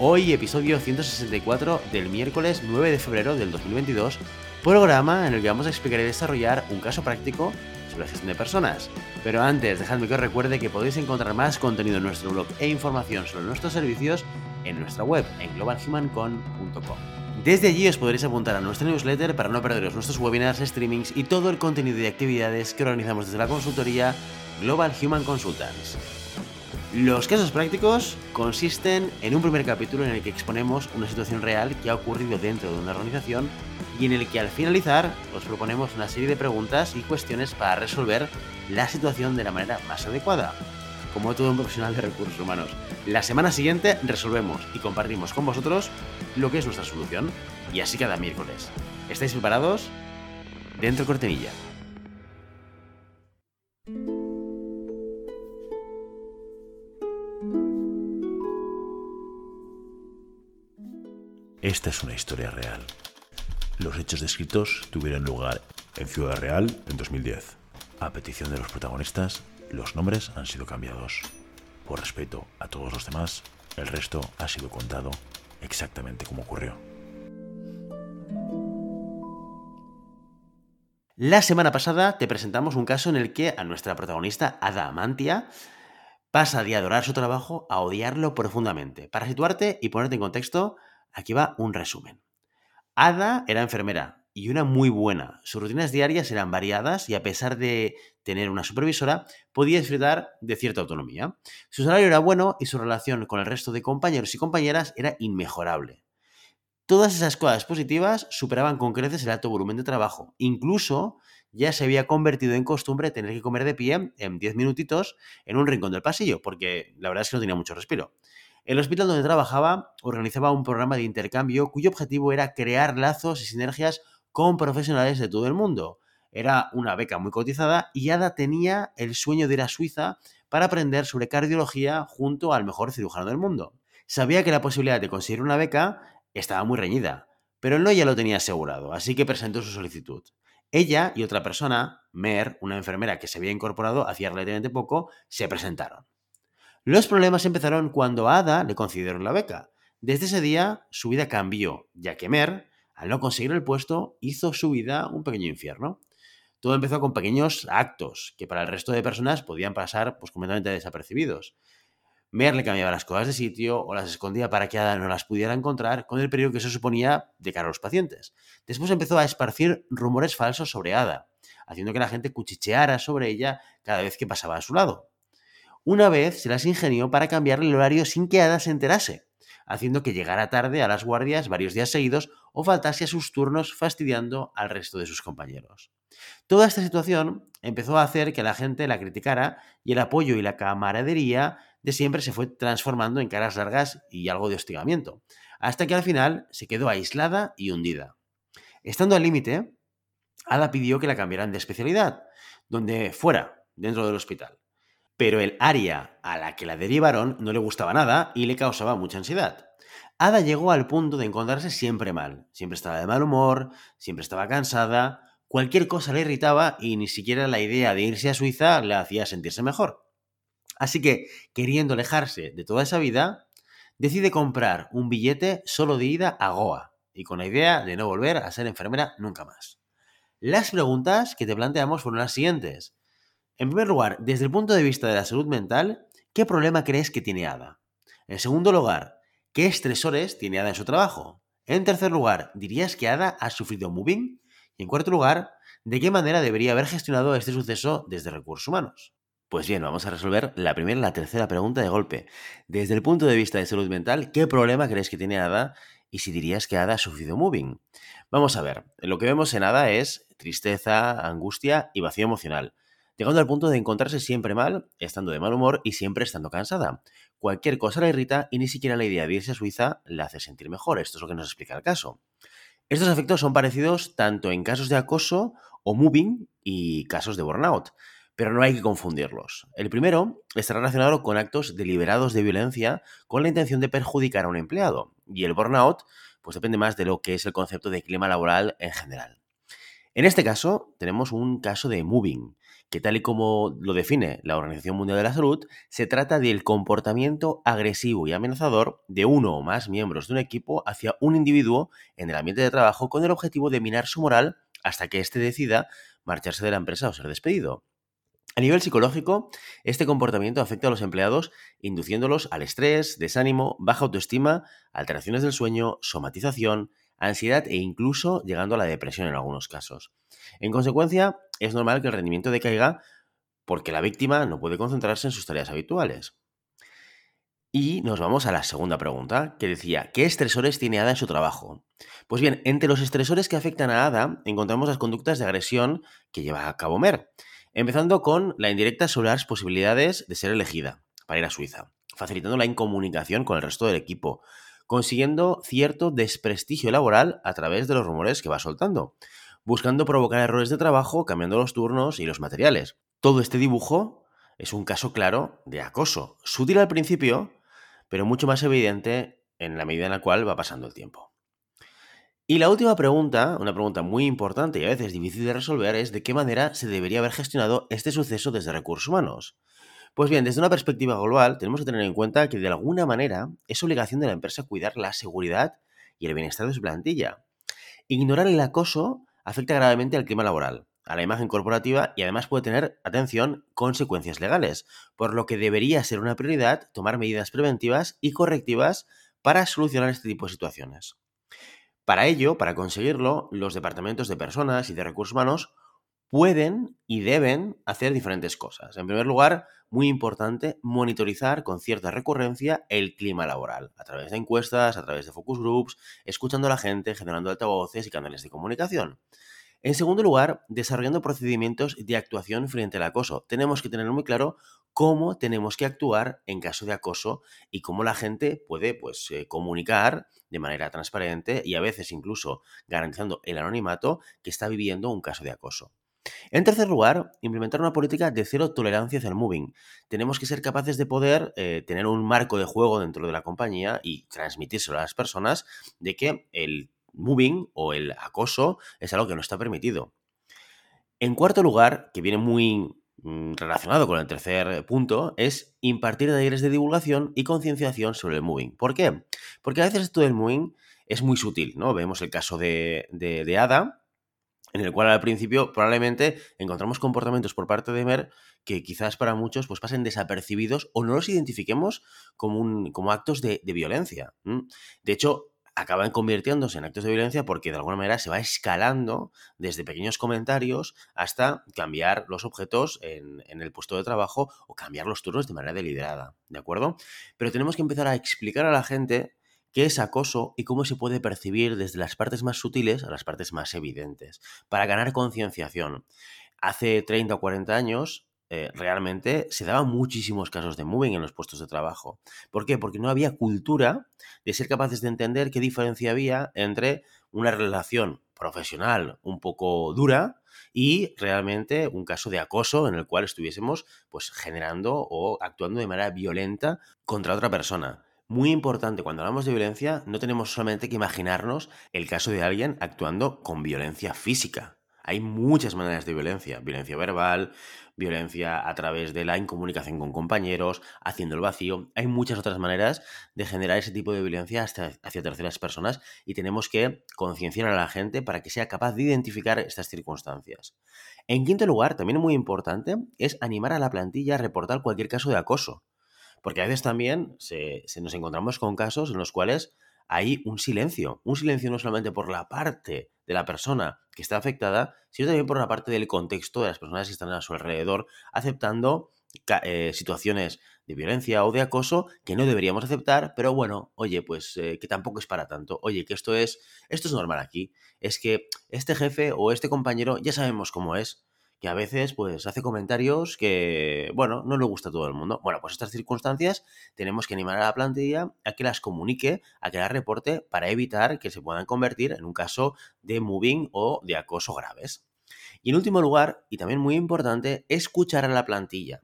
Hoy episodio 164 del miércoles 9 de febrero del 2022, programa en el que vamos a explicar y desarrollar un caso práctico sobre gestión de personas. Pero antes, dejadme que os recuerde que podéis encontrar más contenido en nuestro blog e información sobre nuestros servicios en nuestra web en globalhumancon.com. Desde allí os podréis apuntar a nuestra newsletter para no perderos nuestros webinars, streamings y todo el contenido y actividades que organizamos desde la consultoría Global Human Consultants. Los casos prácticos consisten en un primer capítulo en el que exponemos una situación real que ha ocurrido dentro de una organización y en el que al finalizar os proponemos una serie de preguntas y cuestiones para resolver la situación de la manera más adecuada como todo un profesional de recursos humanos. La semana siguiente resolvemos y compartimos con vosotros lo que es nuestra solución. Y así cada miércoles. ¿Estáis preparados? Dentro cortinilla. Esta es una historia real. Los hechos descritos tuvieron lugar en Ciudad Real en 2010. A petición de los protagonistas, los nombres han sido cambiados. Por respeto a todos los demás, el resto ha sido contado exactamente como ocurrió. La semana pasada te presentamos un caso en el que a nuestra protagonista, Ada Amantia, pasa de adorar su trabajo a odiarlo profundamente. Para situarte y ponerte en contexto, aquí va un resumen. Ada era enfermera, y una muy buena. Sus rutinas diarias eran variadas y a pesar de tener una supervisora, podía disfrutar de cierta autonomía. Su salario era bueno y su relación con el resto de compañeros y compañeras era inmejorable. Todas esas cosas positivas superaban con creces el alto volumen de trabajo. Incluso ya se había convertido en costumbre tener que comer de pie en 10 minutitos en un rincón del pasillo, porque la verdad es que no tenía mucho respiro. El hospital donde trabajaba organizaba un programa de intercambio cuyo objetivo era crear lazos y sinergias con profesionales de todo el mundo. Era una beca muy cotizada y Ada tenía el sueño de ir a Suiza para aprender sobre cardiología junto al mejor cirujano del mundo. Sabía que la posibilidad de conseguir una beca estaba muy reñida, pero él no ya lo tenía asegurado, así que presentó su solicitud. Ella y otra persona, Mer, una enfermera que se había incorporado hacía relativamente poco, se presentaron. Los problemas empezaron cuando a Ada le concedieron la beca. Desde ese día su vida cambió, ya que Mer al no conseguir el puesto, hizo su vida un pequeño infierno. Todo empezó con pequeños actos que para el resto de personas podían pasar pues, completamente desapercibidos. Mer le cambiaba las cosas de sitio o las escondía para que Ada no las pudiera encontrar con el peligro que eso suponía de cara a los pacientes. Después empezó a esparcir rumores falsos sobre Ada, haciendo que la gente cuchicheara sobre ella cada vez que pasaba a su lado. Una vez se las ingenió para cambiarle el horario sin que Ada se enterase haciendo que llegara tarde a las guardias varios días seguidos o faltase a sus turnos fastidiando al resto de sus compañeros. Toda esta situación empezó a hacer que la gente la criticara y el apoyo y la camaradería de siempre se fue transformando en caras largas y algo de hostigamiento, hasta que al final se quedó aislada y hundida. Estando al límite, Ada pidió que la cambiaran de especialidad, donde fuera, dentro del hospital pero el área a la que la derivaron no le gustaba nada y le causaba mucha ansiedad. Ada llegó al punto de encontrarse siempre mal, siempre estaba de mal humor, siempre estaba cansada, cualquier cosa le irritaba y ni siquiera la idea de irse a Suiza le hacía sentirse mejor. Así que, queriendo alejarse de toda esa vida, decide comprar un billete solo de ida a Goa y con la idea de no volver a ser enfermera nunca más. Las preguntas que te planteamos fueron las siguientes. En primer lugar, desde el punto de vista de la salud mental, ¿qué problema crees que tiene Ada? En segundo lugar, ¿qué estresores tiene Ada en su trabajo? En tercer lugar, ¿dirías que Ada ha sufrido moving? Y en cuarto lugar, ¿de qué manera debería haber gestionado este suceso desde recursos humanos? Pues bien, vamos a resolver la primera y la tercera pregunta de golpe. Desde el punto de vista de salud mental, ¿qué problema crees que tiene Ada y si dirías que Ada ha sufrido moving? Vamos a ver, lo que vemos en Ada es tristeza, angustia y vacío emocional. Llegando al punto de encontrarse siempre mal, estando de mal humor y siempre estando cansada. Cualquier cosa la irrita y ni siquiera la idea de irse a Suiza la hace sentir mejor. Esto es lo que nos explica el caso. Estos efectos son parecidos tanto en casos de acoso o moving y casos de burnout, pero no hay que confundirlos. El primero está relacionado con actos deliberados de violencia con la intención de perjudicar a un empleado, y el burnout pues depende más de lo que es el concepto de clima laboral en general. En este caso, tenemos un caso de moving, que tal y como lo define la Organización Mundial de la Salud, se trata del comportamiento agresivo y amenazador de uno o más miembros de un equipo hacia un individuo en el ambiente de trabajo con el objetivo de minar su moral hasta que éste decida marcharse de la empresa o ser despedido. A nivel psicológico, este comportamiento afecta a los empleados induciéndolos al estrés, desánimo, baja autoestima, alteraciones del sueño, somatización, ansiedad e incluso llegando a la depresión en algunos casos. En consecuencia, es normal que el rendimiento decaiga porque la víctima no puede concentrarse en sus tareas habituales. Y nos vamos a la segunda pregunta, que decía, ¿qué estresores tiene Ada en su trabajo? Pues bien, entre los estresores que afectan a Ada encontramos las conductas de agresión que lleva a cabo Mer, empezando con la indirecta sobre las posibilidades de ser elegida para ir a Suiza, facilitando la incomunicación con el resto del equipo, consiguiendo cierto desprestigio laboral a través de los rumores que va soltando, buscando provocar errores de trabajo, cambiando los turnos y los materiales. Todo este dibujo es un caso claro de acoso, sutil al principio, pero mucho más evidente en la medida en la cual va pasando el tiempo. Y la última pregunta, una pregunta muy importante y a veces difícil de resolver, es de qué manera se debería haber gestionado este suceso desde recursos humanos. Pues bien, desde una perspectiva global tenemos que tener en cuenta que de alguna manera es obligación de la empresa cuidar la seguridad y el bienestar de su plantilla. Ignorar el acoso afecta gravemente al clima laboral, a la imagen corporativa y además puede tener, atención, consecuencias legales, por lo que debería ser una prioridad tomar medidas preventivas y correctivas para solucionar este tipo de situaciones. Para ello, para conseguirlo, los departamentos de personas y de recursos humanos pueden y deben hacer diferentes cosas. En primer lugar, muy importante, monitorizar con cierta recurrencia el clima laboral, a través de encuestas, a través de focus groups, escuchando a la gente, generando altavoces y canales de comunicación. En segundo lugar, desarrollando procedimientos de actuación frente al acoso. Tenemos que tener muy claro cómo tenemos que actuar en caso de acoso y cómo la gente puede pues, eh, comunicar de manera transparente y a veces incluso garantizando el anonimato que está viviendo un caso de acoso. En tercer lugar, implementar una política de cero tolerancia hacia el moving. Tenemos que ser capaces de poder eh, tener un marco de juego dentro de la compañía y transmitírselo a las personas de que el moving o el acoso es algo que no está permitido. En cuarto lugar, que viene muy mm, relacionado con el tercer punto, es impartir talleres de divulgación y concienciación sobre el moving. ¿Por qué? Porque a veces esto del moving es muy sutil, ¿no? Vemos el caso de, de, Ada, en el cual al principio probablemente encontramos comportamientos por parte de Mer que quizás para muchos pues pasen desapercibidos o no los identifiquemos como, un, como actos de, de violencia. De hecho, acaban convirtiéndose en actos de violencia porque de alguna manera se va escalando desde pequeños comentarios hasta cambiar los objetos en, el puesto de trabajo o cambiar los turnos de manera deliberada, ¿de acuerdo? Pero tenemos que empezar a explicar a la gente qué es acoso y cómo se puede percibir desde las partes más sutiles a las partes más evidentes, para ganar concienciación. Hace 30 o 40 años eh, realmente se daban muchísimos casos de moving en los puestos de trabajo. ¿Por qué? Porque no había cultura de ser capaces de entender qué diferencia había entre una relación profesional un poco dura y realmente un caso de acoso en el cual estuviésemos pues generando o actuando de manera violenta contra otra persona. Muy importante, cuando hablamos de violencia, no tenemos solamente que imaginarnos el caso de alguien actuando con violencia física. Hay muchas maneras de violencia, violencia verbal, violencia a través de la incomunicación con compañeros, haciendo el vacío. Hay muchas otras maneras de generar ese tipo de violencia hacia terceras personas y tenemos que concienciar a la gente para que sea capaz de identificar estas circunstancias. En quinto lugar, también muy importante, es animar a la plantilla a reportar cualquier caso de acoso. Porque a veces también se nos encontramos con casos en los cuales hay un silencio. Un silencio no solamente por la parte de la persona que está afectada, sino también por la parte del contexto de las personas que están a su alrededor, aceptando eh, situaciones de violencia o de acoso que no deberíamos aceptar, pero bueno, oye, pues eh, que tampoco es para tanto. Oye, que esto es, esto es normal aquí. Es que este jefe o este compañero ya sabemos cómo es, que a veces pues hace comentarios que, bueno, no le gusta a todo el mundo. Bueno, pues estas circunstancias tenemos que animar a la plantilla a que las comunique, a que las reporte para evitar que se puedan convertir en un caso de moving o de acoso graves. Y en último lugar, y también muy importante, escuchar a la plantilla.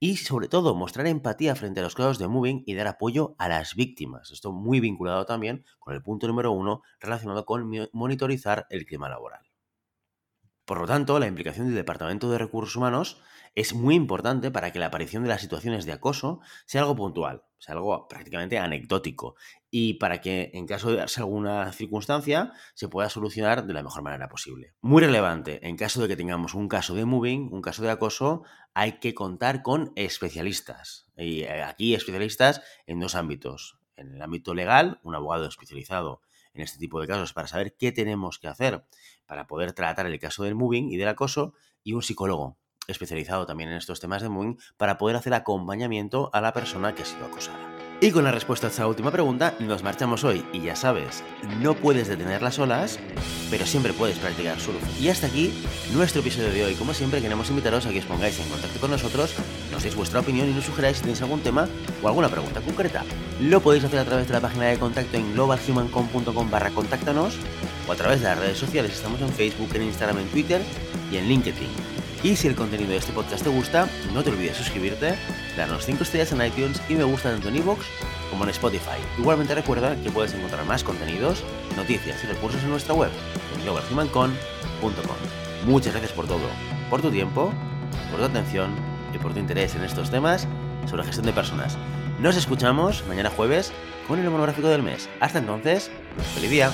Y sobre todo mostrar empatía frente a los casos de moving y dar apoyo a las víctimas. Esto muy vinculado también con el punto número uno relacionado con monitorizar el clima laboral. Por lo tanto, la implicación del Departamento de Recursos Humanos es muy importante para que la aparición de las situaciones de acoso sea algo puntual, sea algo prácticamente anecdótico y para que en caso de darse alguna circunstancia se pueda solucionar de la mejor manera posible. Muy relevante, en caso de que tengamos un caso de moving, un caso de acoso, hay que contar con especialistas. Y eh, aquí especialistas en dos ámbitos. En el ámbito legal, un abogado especializado en este tipo de casos para saber qué tenemos que hacer para poder tratar el caso del moving y del acoso y un psicólogo especializado también en estos temas de moving para poder hacer acompañamiento a la persona que ha sido acosada. Y con la respuesta a esta última pregunta nos marchamos hoy y ya sabes, no puedes detener las olas, pero siempre puedes practicar surf. Y hasta aquí nuestro episodio de hoy. Como siempre queremos invitaros a que os pongáis en contacto con nosotros, nos deis vuestra opinión y nos sugeráis si tenéis algún tema o alguna pregunta concreta. Lo podéis hacer a través de la página de contacto en globalhumancom.com barra contáctanos o a través de las redes sociales. Estamos en Facebook, en Instagram, en Twitter y en LinkedIn. Y si el contenido de este podcast te gusta, no te olvides suscribirte, darnos 5 estrellas en iTunes y me gusta tanto en iVoox como en Spotify. Igualmente recuerda que puedes encontrar más contenidos, noticias y recursos en nuestra web, en. Muchas gracias por todo, por tu tiempo, por tu atención y por tu interés en estos temas sobre gestión de personas. Nos escuchamos mañana jueves con el monográfico del mes. Hasta entonces, feliz día.